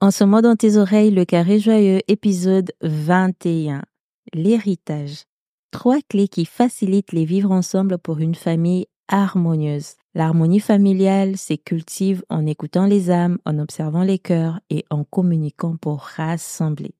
En ce moment dans tes oreilles, le carré joyeux, épisode 21. L'héritage. Trois clés qui facilitent les vivre ensemble pour une famille harmonieuse. L'harmonie familiale se cultive en écoutant les âmes, en observant les cœurs et en communiquant pour rassembler.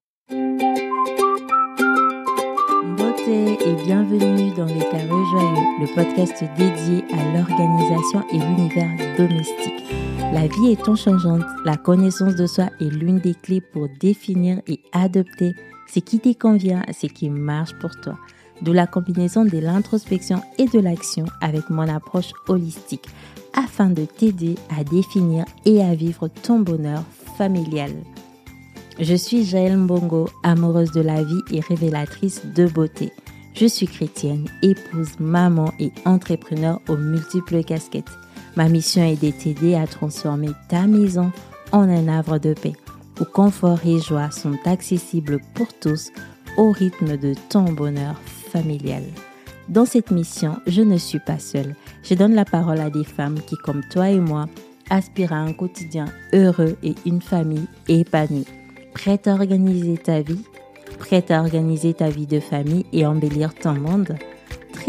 Beauté et bienvenue dans les carrés joyeux, le podcast dédié à l'organisation et l'univers domestique. La vie étant changeante, la connaissance de soi est l'une des clés pour définir et adopter ce qui te convient, ce qui marche pour toi. D'où la combinaison de l'introspection et de l'action avec mon approche holistique afin de t'aider à définir et à vivre ton bonheur familial. Je suis Jaël Mbongo, amoureuse de la vie et révélatrice de beauté. Je suis chrétienne, épouse, maman et entrepreneur aux multiples casquettes. Ma mission est de t'aider à transformer ta maison en un havre de paix, où confort et joie sont accessibles pour tous au rythme de ton bonheur familial. Dans cette mission, je ne suis pas seule. Je donne la parole à des femmes qui, comme toi et moi, aspirent à un quotidien heureux et une famille épanouie. Prête à organiser ta vie Prête à organiser ta vie de famille et embellir ton monde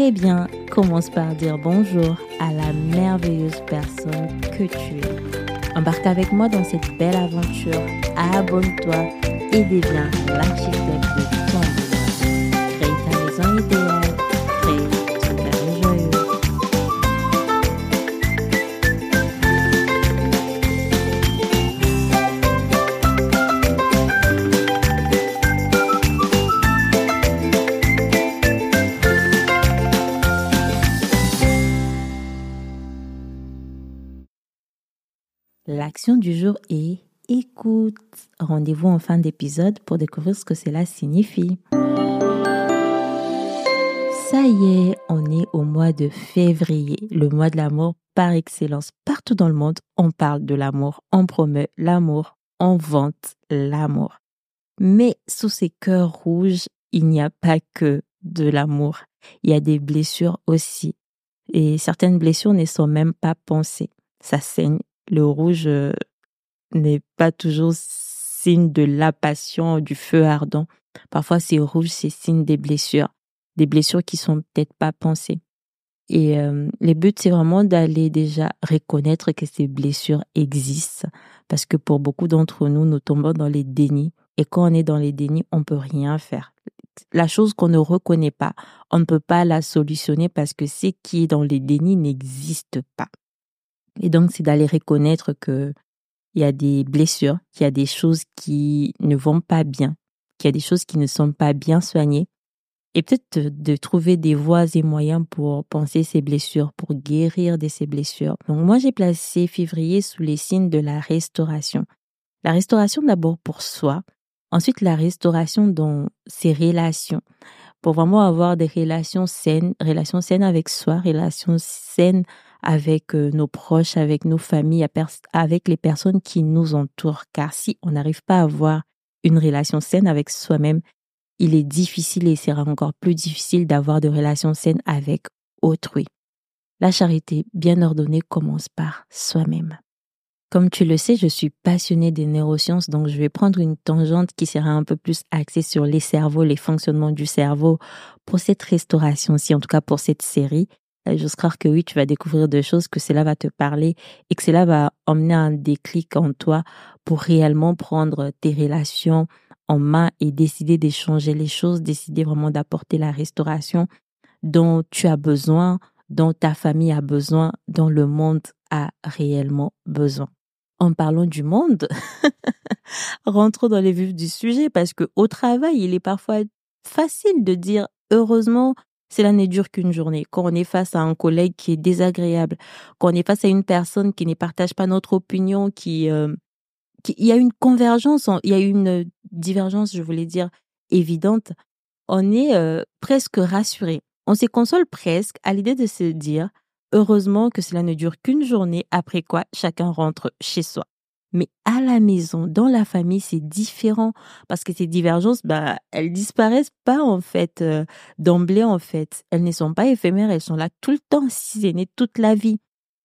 Très bien, commence par dire bonjour à la merveilleuse personne que tu es. Embarque avec moi dans cette belle aventure, abonne-toi et deviens l'architecte L'action du jour est écoute. Rendez-vous en fin d'épisode pour découvrir ce que cela signifie. Ça y est, on est au mois de février, le mois de l'amour par excellence. Partout dans le monde, on parle de l'amour, on promeut l'amour, on vante l'amour. Mais sous ces cœurs rouges, il n'y a pas que de l'amour. Il y a des blessures aussi. Et certaines blessures ne sont même pas pensées. Ça saigne, le rouge euh, n'est pas toujours signe de la passion, du feu ardent. Parfois, c'est rouge, c'est signe des blessures, des blessures qui sont peut-être pas pensées. Et euh, le but, c'est vraiment d'aller déjà reconnaître que ces blessures existent, parce que pour beaucoup d'entre nous, nous tombons dans les dénis. Et quand on est dans les dénis, on peut rien faire. La chose qu'on ne reconnaît pas, on ne peut pas la solutionner parce que ce qui est dans les dénis n'existe pas. Et donc, c'est d'aller reconnaître que il y a des blessures, qu'il y a des choses qui ne vont pas bien, qu'il y a des choses qui ne sont pas bien soignées. Et peut-être de, trouver des voies et moyens pour penser ces blessures, pour guérir de ces blessures. Donc, moi, j'ai placé février sous les signes de la restauration. La restauration d'abord pour soi, ensuite la restauration dans ses relations, pour vraiment avoir des relations saines, relations saines avec soi, relations saines avec nos proches, avec nos familles, avec les personnes qui nous entourent. Car si on n'arrive pas à avoir une relation saine avec soi-même, il est difficile et sera encore plus difficile d'avoir de relations saines avec autrui. La charité bien ordonnée commence par soi-même. Comme tu le sais, je suis passionnée des neurosciences, donc je vais prendre une tangente qui sera un peu plus axée sur les cerveaux, les fonctionnements du cerveau pour cette restauration-ci, en tout cas pour cette série. J'ose croire que oui, tu vas découvrir des choses, que cela va te parler et que cela va emmener un déclic en toi pour réellement prendre tes relations en main et décider d'échanger les choses, décider vraiment d'apporter la restauration dont tu as besoin, dont ta famille a besoin, dont le monde a réellement besoin. En parlant du monde, rentrons dans les vifs du sujet parce que au travail, il est parfois facile de dire heureusement cela ne dure qu'une journée. Quand on est face à un collègue qui est désagréable, quand on est face à une personne qui ne partage pas notre opinion, qui, euh, il y a une convergence, il y a une divergence, je voulais dire, évidente, on est euh, presque rassuré. On se console presque à l'idée de se dire, heureusement que cela ne dure qu'une journée, après quoi chacun rentre chez soi. Mais à la maison, dans la famille, c'est différent parce que ces divergences, bah, elles disparaissent pas en fait euh, d'emblée en fait. Elles ne sont pas éphémères, elles sont là tout le temps, si c'est né toute la vie.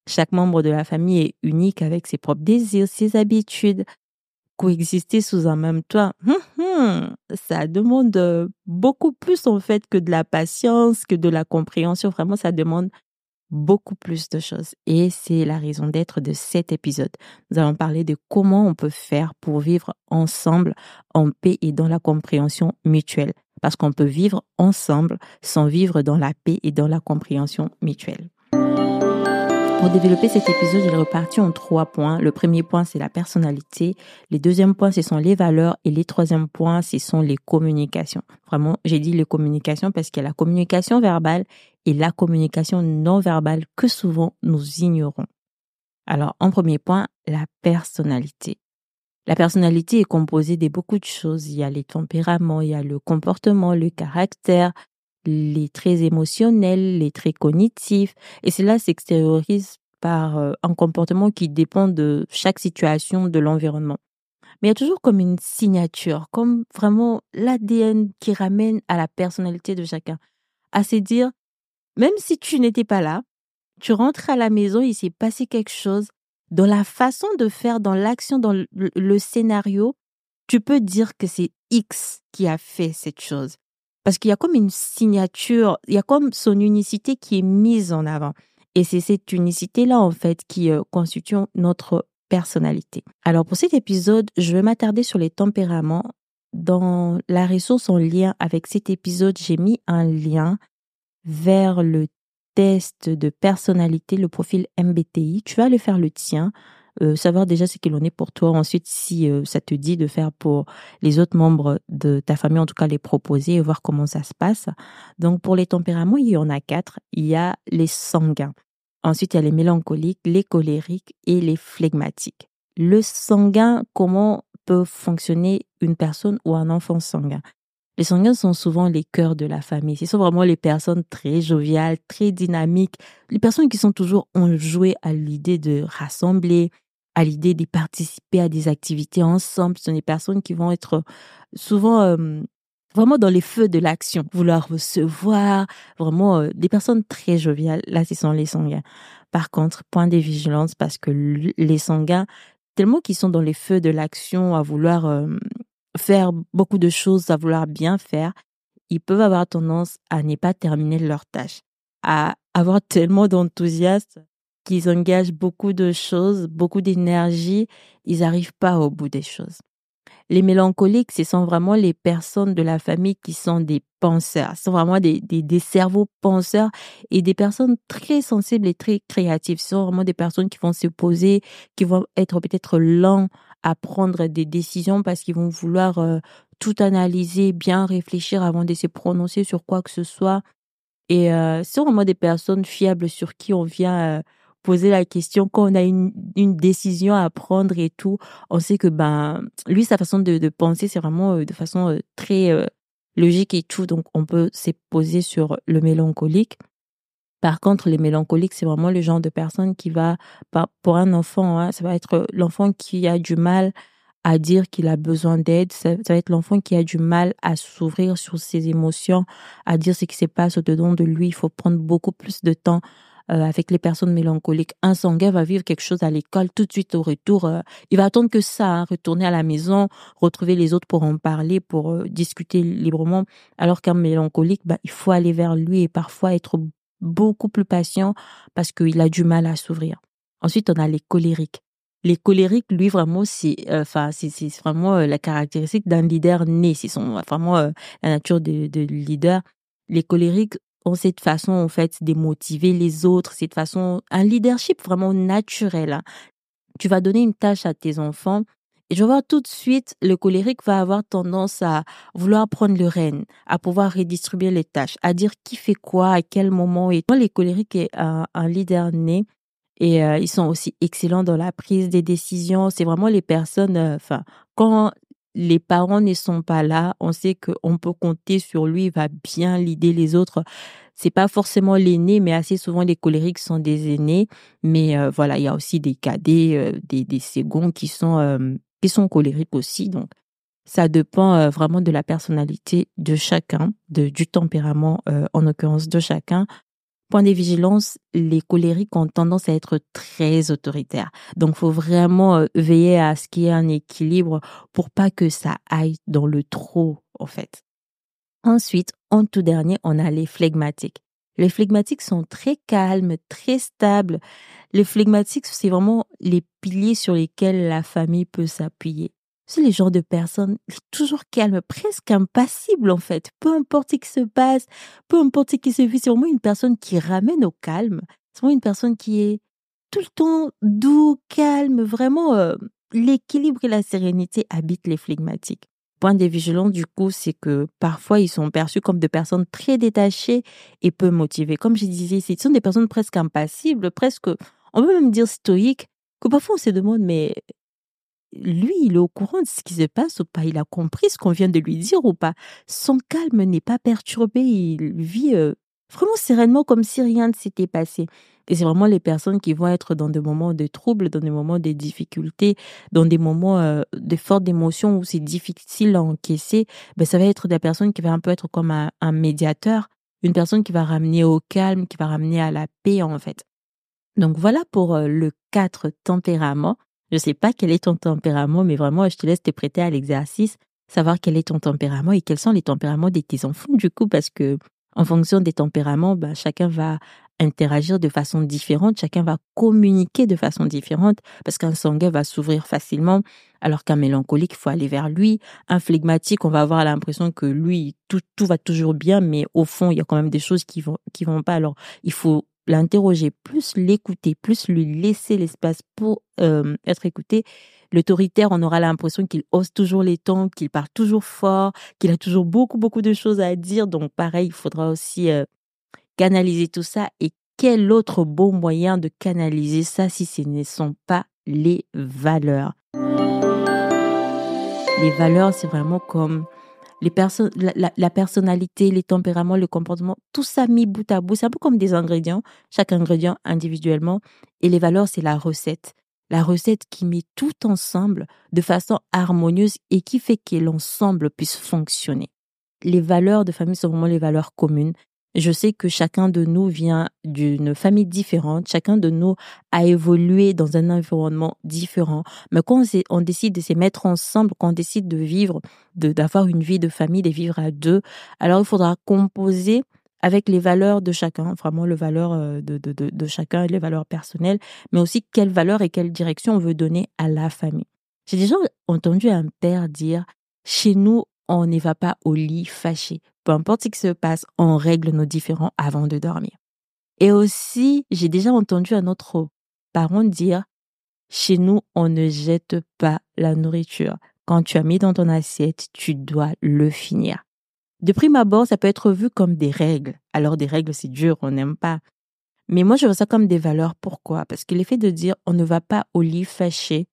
Chaque membre de la famille est unique avec ses propres désirs, ses habitudes. coexister sous un même toit, hum, hum, ça demande euh, beaucoup plus en fait que de la patience, que de la compréhension. Vraiment, ça demande beaucoup plus de choses. Et c'est la raison d'être de cet épisode. Nous allons parler de comment on peut faire pour vivre ensemble en paix et dans la compréhension mutuelle. Parce qu'on peut vivre ensemble sans vivre dans la paix et dans la compréhension mutuelle. Pour développer cet épisode, il est reparti en trois points. Le premier point, c'est la personnalité. Les deuxième points, ce sont les valeurs. Et les troisième points, ce sont les communications. Vraiment, j'ai dit les communications parce qu'il y a la communication verbale et la communication non verbale que souvent nous ignorons. Alors, en premier point, la personnalité. La personnalité est composée de beaucoup de choses. Il y a les tempéraments, il y a le comportement, le caractère, les traits émotionnels, les traits cognitifs, et cela s'extériorise par euh, un comportement qui dépend de chaque situation, de l'environnement. Mais il y a toujours comme une signature, comme vraiment l'ADN qui ramène à la personnalité de chacun. À se dire, même si tu n'étais pas là, tu rentres à la maison, il s'est passé quelque chose. Dans la façon de faire, dans l'action, dans le scénario, tu peux dire que c'est X qui a fait cette chose parce qu'il y a comme une signature, il y a comme son unicité qui est mise en avant. Et c'est cette unicité-là, en fait, qui euh, constitue notre personnalité. Alors, pour cet épisode, je vais m'attarder sur les tempéraments. Dans la ressource en lien avec cet épisode, j'ai mis un lien vers le test de personnalité, le profil MBTI. Tu vas aller faire le tien. Euh, savoir déjà ce qu'il en est pour toi. Ensuite, si euh, ça te dit de faire pour les autres membres de ta famille, en tout cas les proposer et voir comment ça se passe. Donc pour les tempéraments, il y en a quatre. Il y a les sanguins. Ensuite, il y a les mélancoliques, les colériques et les flegmatiques. Le sanguin, comment peut fonctionner une personne ou un enfant sanguin? Les sanguins sont souvent les cœurs de la famille. Ce sont vraiment les personnes très joviales, très dynamiques, les personnes qui sont toujours enjouées à l'idée de rassembler, à l'idée de participer à des activités ensemble. Ce sont des personnes qui vont être souvent euh, vraiment dans les feux de l'action, vouloir recevoir, vraiment euh, des personnes très joviales. Là, ce sont les sanguins. Par contre, point de vigilance parce que les sanguins, tellement qu'ils sont dans les feux de l'action, à vouloir euh, faire beaucoup de choses, à vouloir bien faire, ils peuvent avoir tendance à ne pas terminer leur tâche, à avoir tellement d'enthousiasme qu'ils engagent beaucoup de choses, beaucoup d'énergie, ils n'arrivent pas au bout des choses. Les mélancoliques, ce sont vraiment les personnes de la famille qui sont des penseurs. Ce sont vraiment des, des, des, cerveaux penseurs et des personnes très sensibles et très créatives. Ce sont vraiment des personnes qui vont se poser, qui vont être peut-être lents à prendre des décisions parce qu'ils vont vouloir euh, tout analyser, bien réfléchir avant de se prononcer sur quoi que ce soit. Et euh, ce sont vraiment des personnes fiables sur qui on vient euh, poser la question quand on a une, décision à prendre et tout. On sait que ben lui sa façon de, penser c'est vraiment euh, de façon euh, très euh, logique et tout. Donc on peut se poser sur le mélancolique. Par contre, les mélancoliques, c'est vraiment le genre de personne qui va, pour un enfant, hein, ça va être l'enfant qui a du mal à dire qu'il a besoin d'aide. Ça, va être l'enfant qui a du mal à s'ouvrir sur ses émotions, à dire ce qui se passe au-dedans de lui. Il faut prendre beaucoup plus de temps euh, avec les personnes mélancoliques. Un sanguin va vivre quelque chose à l'école tout de suite au retour. Euh, il va attendre que ça, hein, retourner à la maison, retrouver les autres pour en parler, pour euh, discuter librement. Alors qu'un mélancolique, bah, il faut aller vers lui et parfois être beaucoup plus patient parce qu'il a du mal à s'ouvrir. Ensuite, on a les colériques. Les colériques, lui, vraiment, c'est, enfin, c'est, vraiment la caractéristique d'un leader né. C'est vraiment la nature de, de leader. Les colériques cette façon en fait de motiver les autres, cette façon, un leadership vraiment naturel. Hein. Tu vas donner une tâche à tes enfants et je voir tout de suite, le colérique va avoir tendance à vouloir prendre le règne, à pouvoir redistribuer les tâches, à dire qui fait quoi, à quel moment. Et toi, les colériques est un, leader né et euh, ils sont aussi excellents dans la prise des décisions. C'est vraiment les personnes, euh, enfin, quand les parents ne sont pas là, on sait qu'on peut compter sur lui, il va bien l'aider les autres. C'est pas forcément l'aîné, mais assez souvent les colériques sont des aînés. Mais euh, voilà, il y a aussi des cadets, euh, des, des seconds qui sont euh, qui sont colériques aussi. Donc ça dépend vraiment de la personnalité de chacun, de, du tempérament en l'occurrence de chacun. Point de vigilance, les colériques ont tendance à être très autoritaires. Donc, faut vraiment euh, veiller à ce qu'il y ait un équilibre pour pas que ça aille dans le trop, en fait. Ensuite, en tout dernier, on a les flegmatiques. Les flegmatiques sont très calmes, très stables. Les flegmatiques, c'est vraiment les piliers sur lesquels la famille peut s'appuyer. C'est les genres de personnes toujours calmes, presque impassibles en fait. Peu importe ce qui se passe, peu importe ce qui se vit, c'est vraiment une personne qui ramène au calme. C'est vraiment une personne qui est tout le temps doux, calme, vraiment euh, l'équilibre et la sérénité habitent les flegmatiques. Point de vigilance du coup, c'est que parfois ils sont perçus comme des personnes très détachées et peu motivées. Comme je disais, ce sont des personnes presque impassibles, presque, on peut même dire stoïques, que parfois on se demande mais lui, il est au courant de ce qui se passe ou pas, il a compris ce qu'on vient de lui dire ou pas. Son calme n'est pas perturbé, il vit euh, vraiment sereinement comme si rien ne s'était passé. Et c'est vraiment les personnes qui vont être dans des moments de troubles, dans des moments de difficultés, dans des moments euh, de fortes émotions où c'est difficile à encaisser. Ben, ça va être des personnes qui vont un peu être comme un, un médiateur, une personne qui va ramener au calme, qui va ramener à la paix en fait. Donc voilà pour euh, le quatre tempéraments. Je sais pas quel est ton tempérament, mais vraiment, je te laisse te prêter à l'exercice, savoir quel est ton tempérament et quels sont les tempéraments de tes enfants, du coup, parce que en fonction des tempéraments, bah, chacun va interagir de façon différente, chacun va communiquer de façon différente, parce qu'un sanguin va s'ouvrir facilement, alors qu'un mélancolique, il faut aller vers lui. Un flegmatique, on va avoir l'impression que lui, tout, tout va toujours bien, mais au fond, il y a quand même des choses qui vont, qui vont pas. Alors, il faut l'interroger, plus l'écouter, plus lui laisser l'espace pour euh, être écouté. L'autoritaire, on aura l'impression qu'il hausse toujours les tons, qu'il parle toujours fort, qu'il a toujours beaucoup, beaucoup de choses à dire. Donc, pareil, il faudra aussi euh, canaliser tout ça. Et quel autre bon moyen de canaliser ça si ce ne sont pas les valeurs? Les valeurs, c'est vraiment comme personnes, la, personnalité, les tempéraments, le comportement, tout ça mis bout à bout. C'est un peu comme des ingrédients, chaque ingrédient individuellement. Et les valeurs, c'est la recette. La recette qui met tout ensemble de façon harmonieuse et qui fait que l'ensemble puisse fonctionner. Les valeurs de famille sont vraiment les valeurs communes. Je sais que chacun de nous vient d'une famille différente, chacun de nous a évolué dans un environnement différent. Mais quand on, décide de se mettre ensemble, quand on décide de vivre, d'avoir une vie de famille, de vivre à deux, alors il faudra composer avec les valeurs de chacun, vraiment les valeurs euh, de, de, de, chacun, les valeurs personnelles, mais aussi quelles valeurs et quelle direction on veut donner à la famille. J'ai déjà entendu un père dire, chez nous, on n'y va pas au lit fâché peu importe ce qui se passe, on règle nos différends avant de dormir. Et aussi, j'ai déjà entendu un autre parent dire, chez nous, on ne jette pas la nourriture. Quand tu as mis dans ton assiette, tu dois le finir. De prime abord, ça peut être vu comme des règles. Alors des règles, c'est dur, on n'aime pas. Mais moi, je vois ça comme des valeurs. Pourquoi? Parce que l'effet de dire on ne va pas au lit fâché,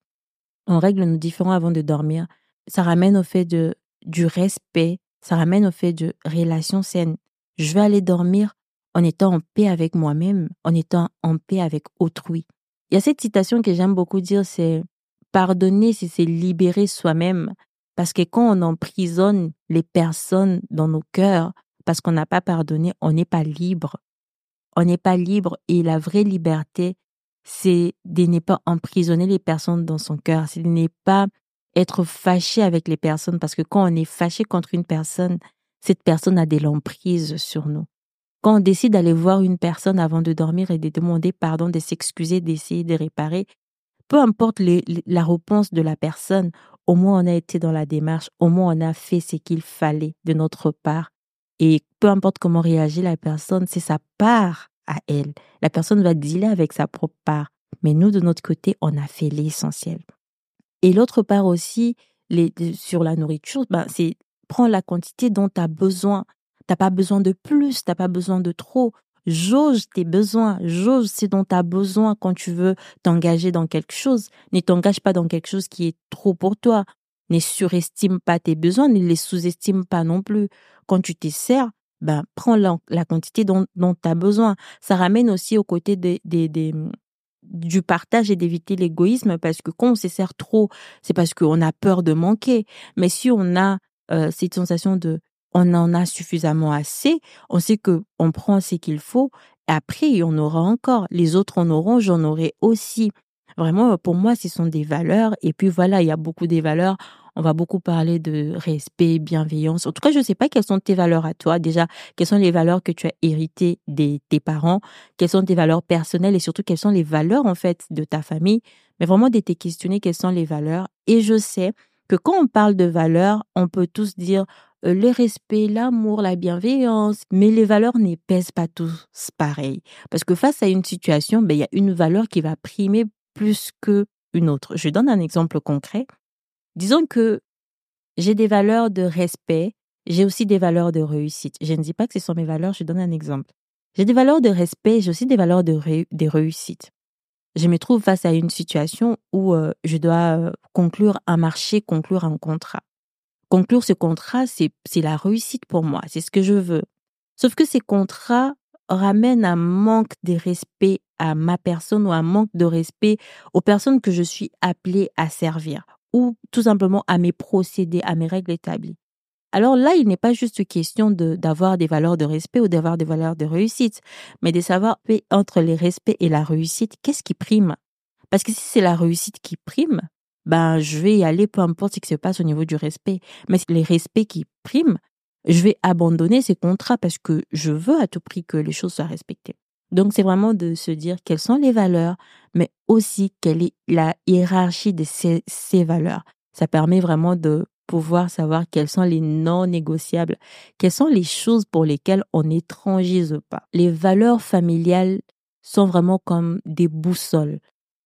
on règle nos différends avant de dormir, ça ramène au fait de du respect, ça ramène au fait de relations saines. Je vais aller dormir en étant en paix avec moi-même, en étant en paix avec autrui. Il y a cette citation que j'aime beaucoup dire, c'est pardonner, c'est libérer soi-même. Parce que quand on emprisonne les personnes dans nos cœurs, parce qu'on n'a pas pardonné, on n'est pas libre. On n'est pas libre et la vraie liberté, c'est de ne pas emprisonner les personnes dans son cœur, c'est de ne pas être fâché avec les personnes parce que quand on est fâché contre une personne, cette personne a des l'emprise sur nous. Quand on décide d'aller voir une personne avant de dormir et de demander pardon, de s'excuser, d'essayer de réparer, peu importe la réponse de la personne, au moins on a été dans la démarche, au moins on a fait ce qu'il fallait de notre part. Et peu importe comment réagit la personne, c'est sa part à elle. La personne va dealer avec sa propre part. Mais nous, de notre côté, on a fait l'essentiel. Et l'autre part aussi, les, sur la nourriture, ben, c'est prends la quantité dont tu as besoin. T'as pas besoin de plus, t'as pas besoin de trop. Jauge tes besoins, jauge ce dont tu as besoin quand tu veux t'engager dans quelque chose. Ne t'engage pas dans quelque chose qui est trop pour toi. Ne surestime pas tes besoins, ne les sous-estime pas non plus. Quand tu te sers, ben, prends la, quantité dont, tu as besoin. Ça ramène aussi aux côtés des, des, des, du partage et d'éviter l'égoïsme parce que quand on se sert trop, c'est parce qu'on a peur de manquer. Mais si on a euh, cette sensation de on en a suffisamment assez, on sait que on prend ce qu'il faut Après, il y en aura encore. Les autres en auront, j'en aurai aussi. Vraiment, pour moi, ce sont des valeurs. Et puis voilà, il y a beaucoup des valeurs. On va beaucoup parler de respect, bienveillance. En tout cas, je ne sais pas quelles sont tes valeurs à toi. Déjà, quelles sont les valeurs que tu as héritées de tes parents? Quelles sont tes valeurs personnelles? Et surtout quelles sont les valeurs, en fait, de ta famille? Mais vraiment, de te questionner quelles sont les valeurs. Et je sais que quand on parle de valeurs, on peut tous dire euh, le respect, l'amour, la bienveillance, mais les valeurs ne pèsent pas tous pareil. Parce que face à une situation, ben, il y a une valeur qui va primer plus que une autre. Je donne un exemple concret. Disons que j'ai des valeurs de respect, j'ai aussi des valeurs de réussite. Je ne dis pas que ce sont mes valeurs, je donne un exemple. J'ai des valeurs de respect, j'ai aussi des valeurs de, réussite. Je me trouve face à une situation où euh, je dois euh, conclure un marché, conclure un contrat. Conclure ce contrat, c'est la réussite pour moi, c'est ce que je veux. Sauf que ces contrats ramènent un manque de respect à ma personne ou un manque de respect aux personnes que je suis appelée à servir ou tout simplement à mes procédés, à mes règles établies. Alors là, il n'est pas juste question d'avoir des valeurs de respect ou d'avoir des valeurs de réussite, mais de savoir entre les respects et la réussite, qu'est-ce qui prime? Parce que si c'est la réussite qui prime, ben je vais y aller peu importe ce qui se passe au niveau du respect. Mais les respects qui priment, je vais abandonner ces contrats parce que je veux à tout prix que les choses soient respectées. Donc, c'est vraiment de se dire quelles sont les valeurs, mais aussi quelle est la hiérarchie de ces, valeurs. Ça permet vraiment de pouvoir savoir quels sont les non négociables, quelles sont les choses pour lesquelles on n'étrangise pas. Les valeurs familiales sont vraiment comme des boussoles.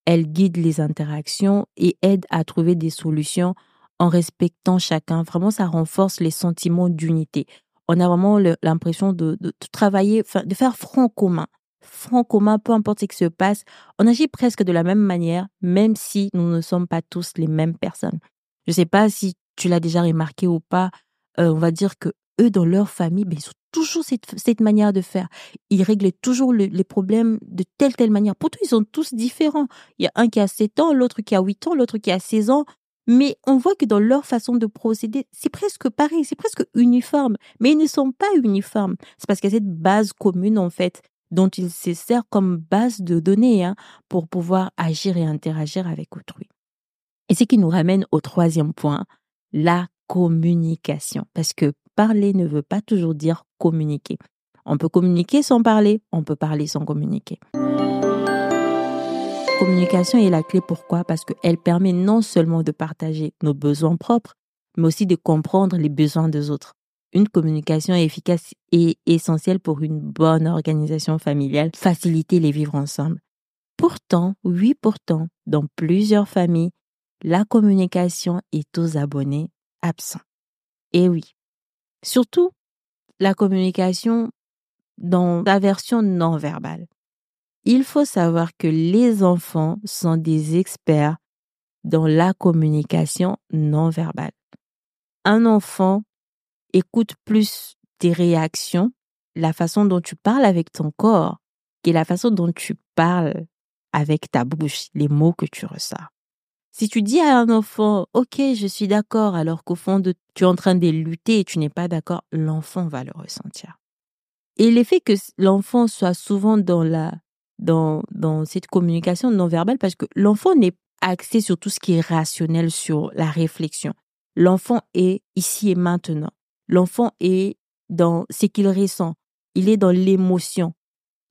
Elles guident les interactions et aident à trouver des solutions en respectant chacun. Vraiment, ça renforce les sentiments d'unité. On a vraiment l'impression de, de, travailler, de faire front commun front commun, peu importe ce qui se passe, on agit presque de la même manière, même si nous ne sommes pas tous les mêmes personnes. Je ne sais pas si tu l'as déjà remarqué ou pas, euh, on va dire que eux, dans leur famille, ben, ils ont toujours cette, manière de faire. Ils règlent toujours les problèmes de telle, telle manière. Pourtant, ils sont tous différents. Il y a un qui a 7 ans, l'autre qui a 8 ans, l'autre qui a 16 ans. Mais on voit que dans leur façon de procéder, c'est presque pareil, c'est presque uniforme. Mais ils ne sont pas uniformes. C'est parce qu'il y a cette base commune, en fait, dont il se sert comme base de données hein, pour pouvoir agir et interagir avec autrui. Et ce qui nous ramène au troisième point, la communication. Parce que parler ne veut pas toujours dire communiquer. On peut communiquer sans parler, on peut parler sans communiquer. Communication est la clé pourquoi? Parce qu'elle permet non seulement de partager nos besoins propres, mais aussi de comprendre les besoins des autres une communication efficace est essentielle pour une bonne organisation familiale, faciliter les vivre ensemble. Pourtant, oui, pourtant, dans plusieurs familles, la communication est aux abonnés absents. Et oui, surtout la communication dans la version non verbale. Il faut savoir que les enfants sont des experts dans la communication non verbale. Un enfant écoute plus tes réactions, la façon dont tu parles avec ton corps, et la façon dont tu parles avec ta bouche, les mots que tu ressors. Si tu dis à un enfant, OK, je suis d'accord, alors qu'au fond de, tu es en train de lutter et tu n'es pas d'accord, l'enfant va le ressentir. Et l'effet que l'enfant soit souvent dans la, dans, dans cette communication non verbale, parce que l'enfant n'est axé sur tout ce qui est rationnel, sur la réflexion. L'enfant est ici et maintenant. L'enfant est dans ce qu'il ressent. Il est dans l'émotion.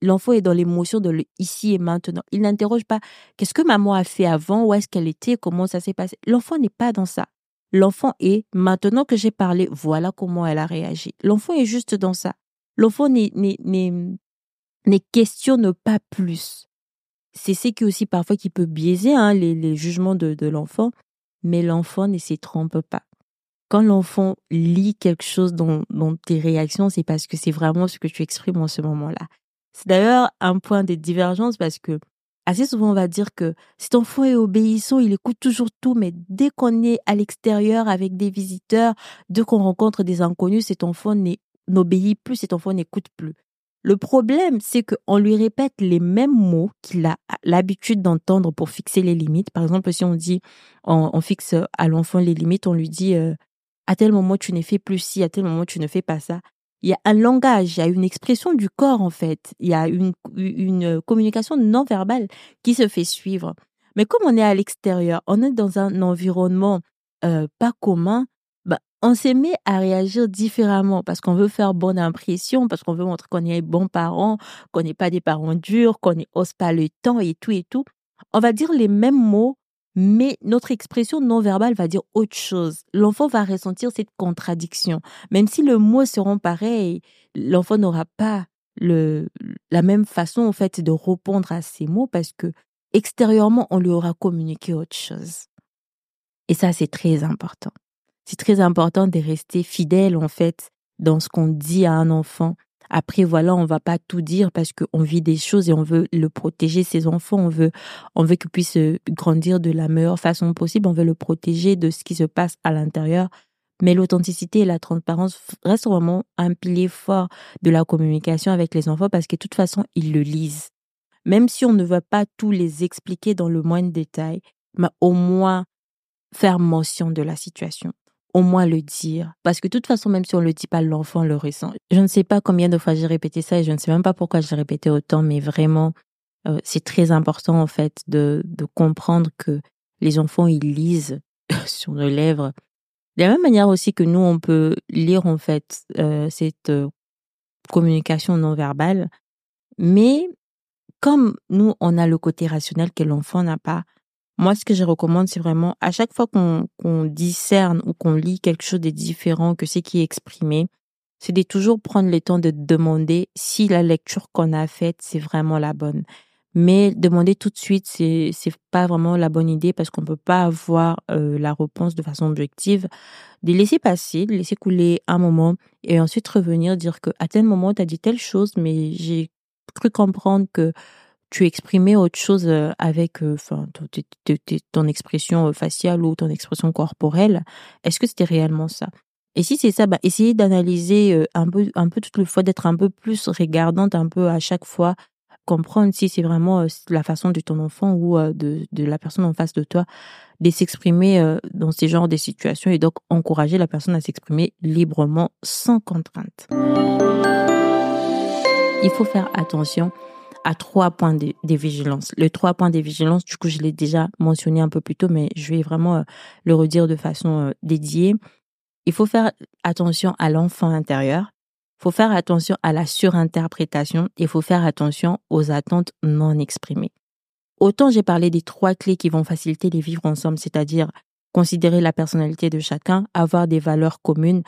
L'enfant est dans l'émotion de le ici et maintenant. Il n'interroge pas qu'est-ce que maman a fait avant, où est-ce qu'elle était, comment ça s'est passé? L'enfant n'est pas dans ça. L'enfant est maintenant que j'ai parlé, voilà comment elle a réagi. L'enfant est juste dans ça. L'enfant ne questionne pas plus. C'est ce qui aussi parfois qui peut biaiser hein, les, jugements de l'enfant, mais l'enfant ne se trompe pas quand l'enfant lit quelque chose dans, tes réactions, c'est parce que c'est vraiment ce que tu exprimes en ce moment-là. C'est d'ailleurs un point de divergence parce que assez souvent on va dire que cet enfant est obéissant, il écoute toujours tout, mais dès qu'on est à l'extérieur avec des visiteurs, dès qu'on rencontre des inconnus, cet enfant n'obéit plus, cet enfant n'écoute plus. Le problème, c'est qu'on lui répète les mêmes mots qu'il a l'habitude d'entendre pour fixer les limites. Par exemple, si on dit, on, fixe à l'enfant les limites, on lui dit, euh, à tel moment tu ne fais plus ci, à tel moment tu ne fais pas ça. il y a un langage, il y a une expression du corps en fait, il y a une, communication non verbale qui se fait suivre. Mais comme on est à l'extérieur, on est dans un environnement euh, pas commun, bah, on s'est mis à réagir différemment parce qu'on veut faire bonne impression, parce qu'on veut montrer qu'on est bons parents, qu'on n'est pas des parents durs, qu'on n'ose pas le temps et tout et tout. On va dire les mêmes mots, mais notre expression non verbale va dire autre chose. L'enfant va ressentir cette contradiction. Même si le mot seront pareils, l'enfant n'aura pas le, la même façon, en fait, de répondre à ces mots parce que extérieurement, on lui aura communiqué autre chose. Et ça, c'est très important. C'est très important de rester fidèle, en fait, dans ce qu'on dit à un enfant. Après, voilà, on va pas tout dire parce qu'on vit des choses et on veut le protéger, ses enfants. On veut, on veut qu'il puisse grandir de la meilleure façon possible. On veut le protéger de ce qui se passe à l'intérieur. Mais l'authenticité et la transparence restent vraiment un pilier fort de la communication avec les enfants parce que de toute façon, ils le lisent. Même si on ne va pas tout les expliquer dans le moindre détail, mais au moins faire mention de la situation au moins le dire. Parce que de toute façon, même si on le dit pas, l'enfant le ressent. Je ne sais pas combien de fois j'ai répété ça et je ne sais même pas pourquoi j'ai répété autant, mais vraiment, euh, c'est très important en fait de, de comprendre que les enfants, ils lisent sur nos lèvres. De la même manière aussi que nous, on peut lire en fait euh, cette euh, communication non verbale, mais comme nous, on a le côté rationnel que l'enfant n'a pas, moi, ce que je recommande, c'est vraiment à chaque fois qu'on discerne ou qu'on lit quelque chose de différent que ce qui est exprimé, c'est de toujours prendre le temps de demander si la lecture qu'on a faite, c'est vraiment la bonne. Mais demander tout de suite, c'est c'est pas vraiment la bonne idée parce qu'on peut pas avoir euh, la réponse de façon objective. De laisser passer, de laisser couler un moment et ensuite revenir dire que à tel moment tu as dit telle chose, mais j'ai cru comprendre que tu exprimais autre chose euh, avec euh, enfin ton expression euh, faciale ou ton expression corporelle est-ce que c'était réellement ça? Et si c'est ça bah essayez d'analyser un peu un peu toute le fois d'être un peu plus regardante un peu à chaque fois comprendre si c'est vraiment la façon de ton enfant ou de, de la personne en face de toi de s'exprimer dans ces genres de situations et donc encourager la personne à s'exprimer librement sans contrainte. Il faut faire attention à trois points de, vigilance. Le trois points de vigilance, du coup, je l'ai déjà mentionné un peu plus tôt, mais je vais vraiment euh, le redire de façon euh, dédiée. Il faut faire attention à l'enfant intérieur. Il faut faire attention à la surinterprétation. Il faut faire attention aux attentes non exprimées. Autant j'ai parlé des trois clés qui vont faciliter les vivre ensemble, c'est-à-dire considérer la personnalité de chacun, avoir des valeurs communes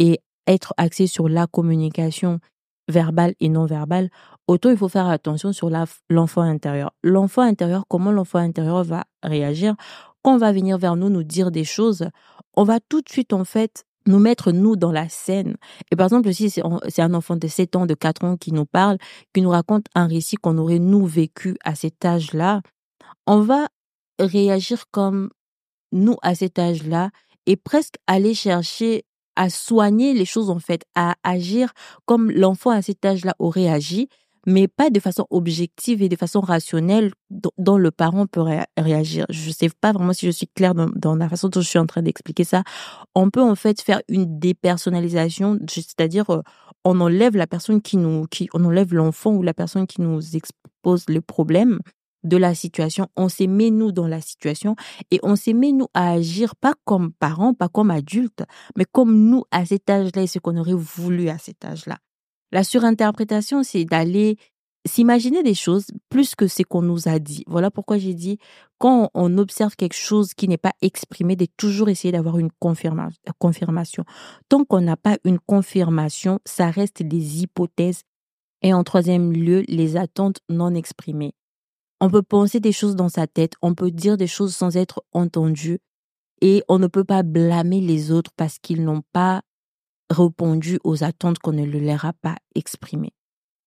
et être axé sur la communication verbal et non verbal, autant il faut faire attention sur l'enfant intérieur. L'enfant intérieur, comment l'enfant intérieur va réagir? Quand on va venir vers nous nous dire des choses, on va tout de suite en fait nous mettre nous dans la scène. Et par exemple, si c'est un enfant de 7 ans, de 4 ans qui nous parle, qui nous raconte un récit qu'on aurait nous vécu à cet âge-là, on va réagir comme nous à cet âge-là et presque aller chercher à soigner les choses en fait, à agir comme l'enfant à cet âge-là aurait agi, mais pas de façon objective et de façon rationnelle dont le parent peut réagir. Je ne sais pas vraiment si je suis claire dans, la façon dont je suis en train d'expliquer ça. On peut en fait faire une dépersonnalisation, c'est-à-dire euh, on enlève la personne qui nous, on enlève l'enfant ou la personne qui nous expose le problème de la situation, on s'est mis nous dans la situation et on s'est mis nous à agir pas comme parents, pas comme adultes, mais comme nous à cet âge-là et ce qu'on aurait voulu à cet âge-là. La surinterprétation, c'est d'aller s'imaginer des choses plus que ce qu'on nous a dit. Voilà pourquoi j'ai dit, quand on observe quelque chose qui n'est pas exprimé, de toujours essayer d'avoir une confirmation. Tant qu'on n'a pas une confirmation, ça reste des hypothèses. Et en troisième lieu, les attentes non exprimées. On peut penser des choses dans sa tête, on peut dire des choses sans être entendu et on ne peut pas blâmer les autres parce qu'ils n'ont pas répondu aux attentes qu'on ne leur a pas exprimées.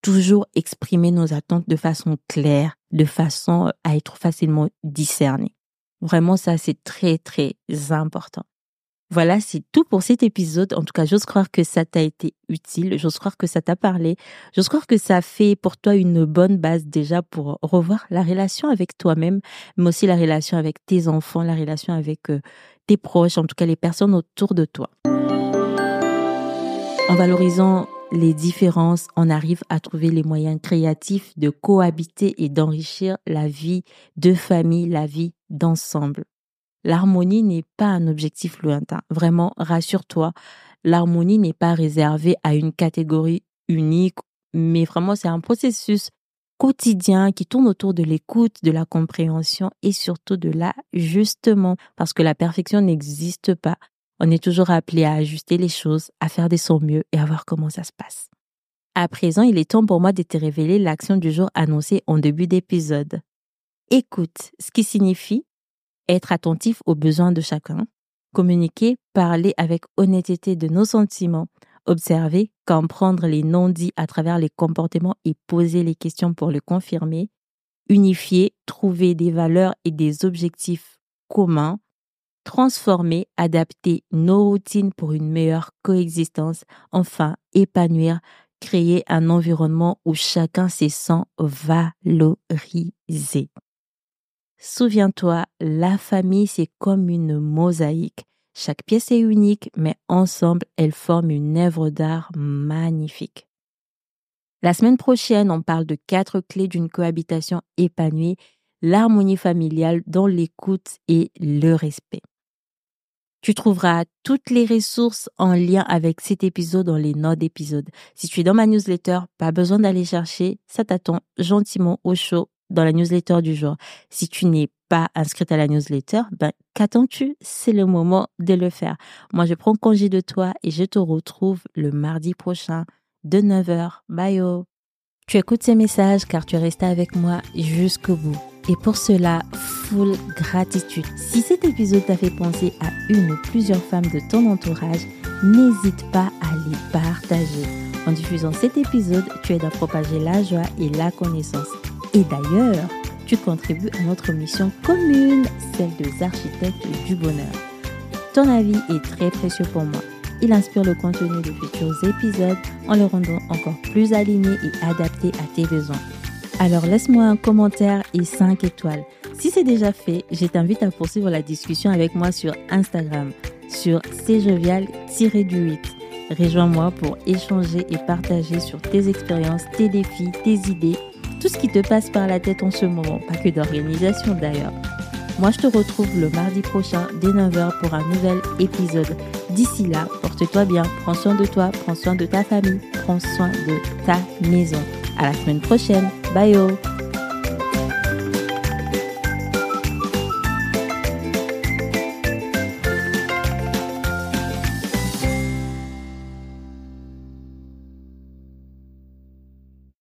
Toujours exprimer nos attentes de façon claire, de façon à être facilement discerné. Vraiment, ça, c'est très, très important. Voilà, c'est tout pour cet épisode. En tout cas, j'ose croire que ça t'a été utile. J'ose croire que ça t'a parlé. J'ose croire que ça fait pour toi une bonne base déjà pour revoir la relation avec toi-même, mais aussi la relation avec tes enfants, la relation avec euh, tes proches, en tout cas les personnes autour de toi. En valorisant les différences, on arrive à trouver les moyens créatifs de cohabiter et d'enrichir la vie de famille, la vie d'ensemble. L'harmonie n'est pas un objectif lointain. Vraiment, rassure-toi, l'harmonie n'est pas réservée à une catégorie unique, mais vraiment c'est un processus quotidien qui tourne autour de l'écoute, de la compréhension et surtout de l'ajustement parce que la perfection n'existe pas. On est toujours appelé à ajuster les choses, à faire de son mieux et à voir comment ça se passe. À présent, il est temps pour moi de te révéler l'action du jour annoncée en début d'épisode. Écoute, ce qui signifie être attentif aux besoins de chacun, communiquer, parler avec honnêteté de nos sentiments, observer, comprendre les non-dits à travers les comportements et poser les questions pour le confirmer, unifier, trouver des valeurs et des objectifs communs, transformer, adapter nos routines pour une meilleure coexistence, enfin épanouir, créer un environnement où chacun se sent valorisé. Souviens-toi, la famille, c'est comme une mosaïque. Chaque pièce est unique, mais ensemble, elles forment une œuvre d'art magnifique. La semaine prochaine, on parle de quatre clés d'une cohabitation épanouie, l'harmonie familiale dans l'écoute et le respect. Tu trouveras toutes les ressources en lien avec cet épisode dans les notes d'épisode. Si tu es dans ma newsletter, pas besoin d'aller chercher, ça t'attend gentiment au chaud dans la newsletter du jour. Si tu n'es pas inscrite à la newsletter, ben, qu'attends-tu? C'est le moment de le faire. Moi, je prends congé de toi et je te retrouve le mardi prochain de 9h. Bye oh. Tu écoutes ces messages car tu es resté avec moi jusqu'au bout. Et pour cela, full gratitude. Si cet épisode t'a fait penser à une ou plusieurs femmes de ton entourage, n'hésite pas à les partager. En diffusant cet épisode, tu aides à propager la joie et la connaissance. Et d'ailleurs, tu contribues à notre mission commune, celle des architectes du bonheur. Ton avis est très précieux pour moi. Il inspire le contenu de futurs épisodes en le rendant encore plus aligné et adapté à tes besoins. Alors laisse-moi un commentaire et 5 étoiles. Si c'est déjà fait, je t'invite à poursuivre la discussion avec moi sur Instagram, sur cjovial-du8. Rejoins-moi pour échanger et partager sur tes expériences, tes défis, tes idées qui te passe par la tête en ce moment, pas que d'organisation d'ailleurs. Moi, je te retrouve le mardi prochain dès 9h pour un nouvel épisode. D'ici là, porte-toi bien, prends soin de toi, prends soin de ta famille, prends soin de ta maison. À la semaine prochaine. Bye!